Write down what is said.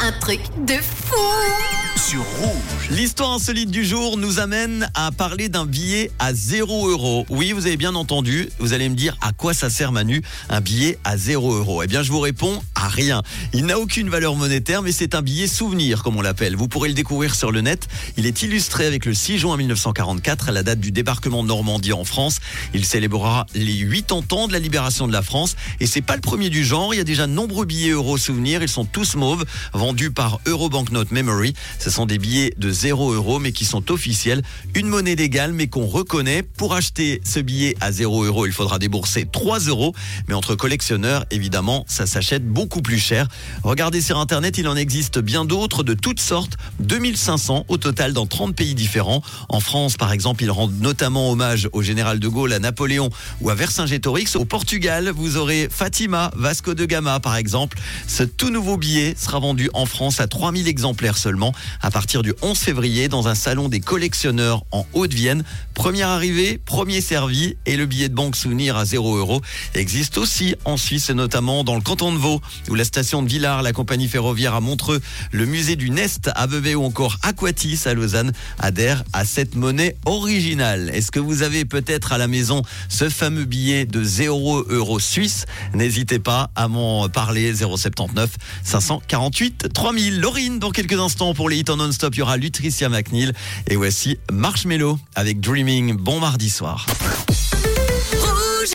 un truc de fou sur Rouge. L'histoire insolite du jour nous amène à parler d'un billet à 0 euros. Oui, vous avez bien entendu. Vous allez me dire à quoi ça sert Manu un billet à 0 euros Eh bien, je vous réponds rien. Il n'a aucune valeur monétaire, mais c'est un billet souvenir, comme on l'appelle. Vous pourrez le découvrir sur le net. Il est illustré avec le 6 juin 1944, à la date du débarquement de Normandie en France. Il célébrera les 80 ans de la libération de la France. Et c'est pas le premier du genre. Il y a déjà nombreux billets euros souvenirs. Ils sont tous mauves, vendus par Eurobanknote Memory. Ce sont des billets de 0 euros, mais qui sont officiels. Une monnaie légale, mais qu'on reconnaît. Pour acheter ce billet à 0 euros, il faudra débourser 3 euros. Mais entre collectionneurs, évidemment, ça s'achète beaucoup plus cher. Regardez sur Internet, il en existe bien d'autres de toutes sortes. 2500 au total dans 30 pays différents. En France, par exemple, ils rendent notamment hommage au général de Gaulle, à Napoléon ou à Vercingétorix. Au Portugal, vous aurez Fatima, Vasco de Gama, par exemple. Ce tout nouveau billet sera vendu en France à 3000 exemplaires seulement à partir du 11 février dans un salon des collectionneurs en Haute-Vienne. Première arrivée, premier servi et le billet de banque souvenir à 0 euros existe aussi en Suisse et notamment dans le canton de Vaud où la station de Villars, la compagnie ferroviaire à Montreux, le musée du Nest à Vevey ou encore Aquatis à Lausanne adhèrent à cette monnaie originale. Est-ce que vous avez peut-être à la maison ce fameux billet de 0 euros suisse? N'hésitez pas à m'en parler 079 548 3000. Laurine dans quelques instants pour les hits en non-stop, il y aura Lutricia McNeil et voici Marshmello avec Dreaming. Bon mardi soir.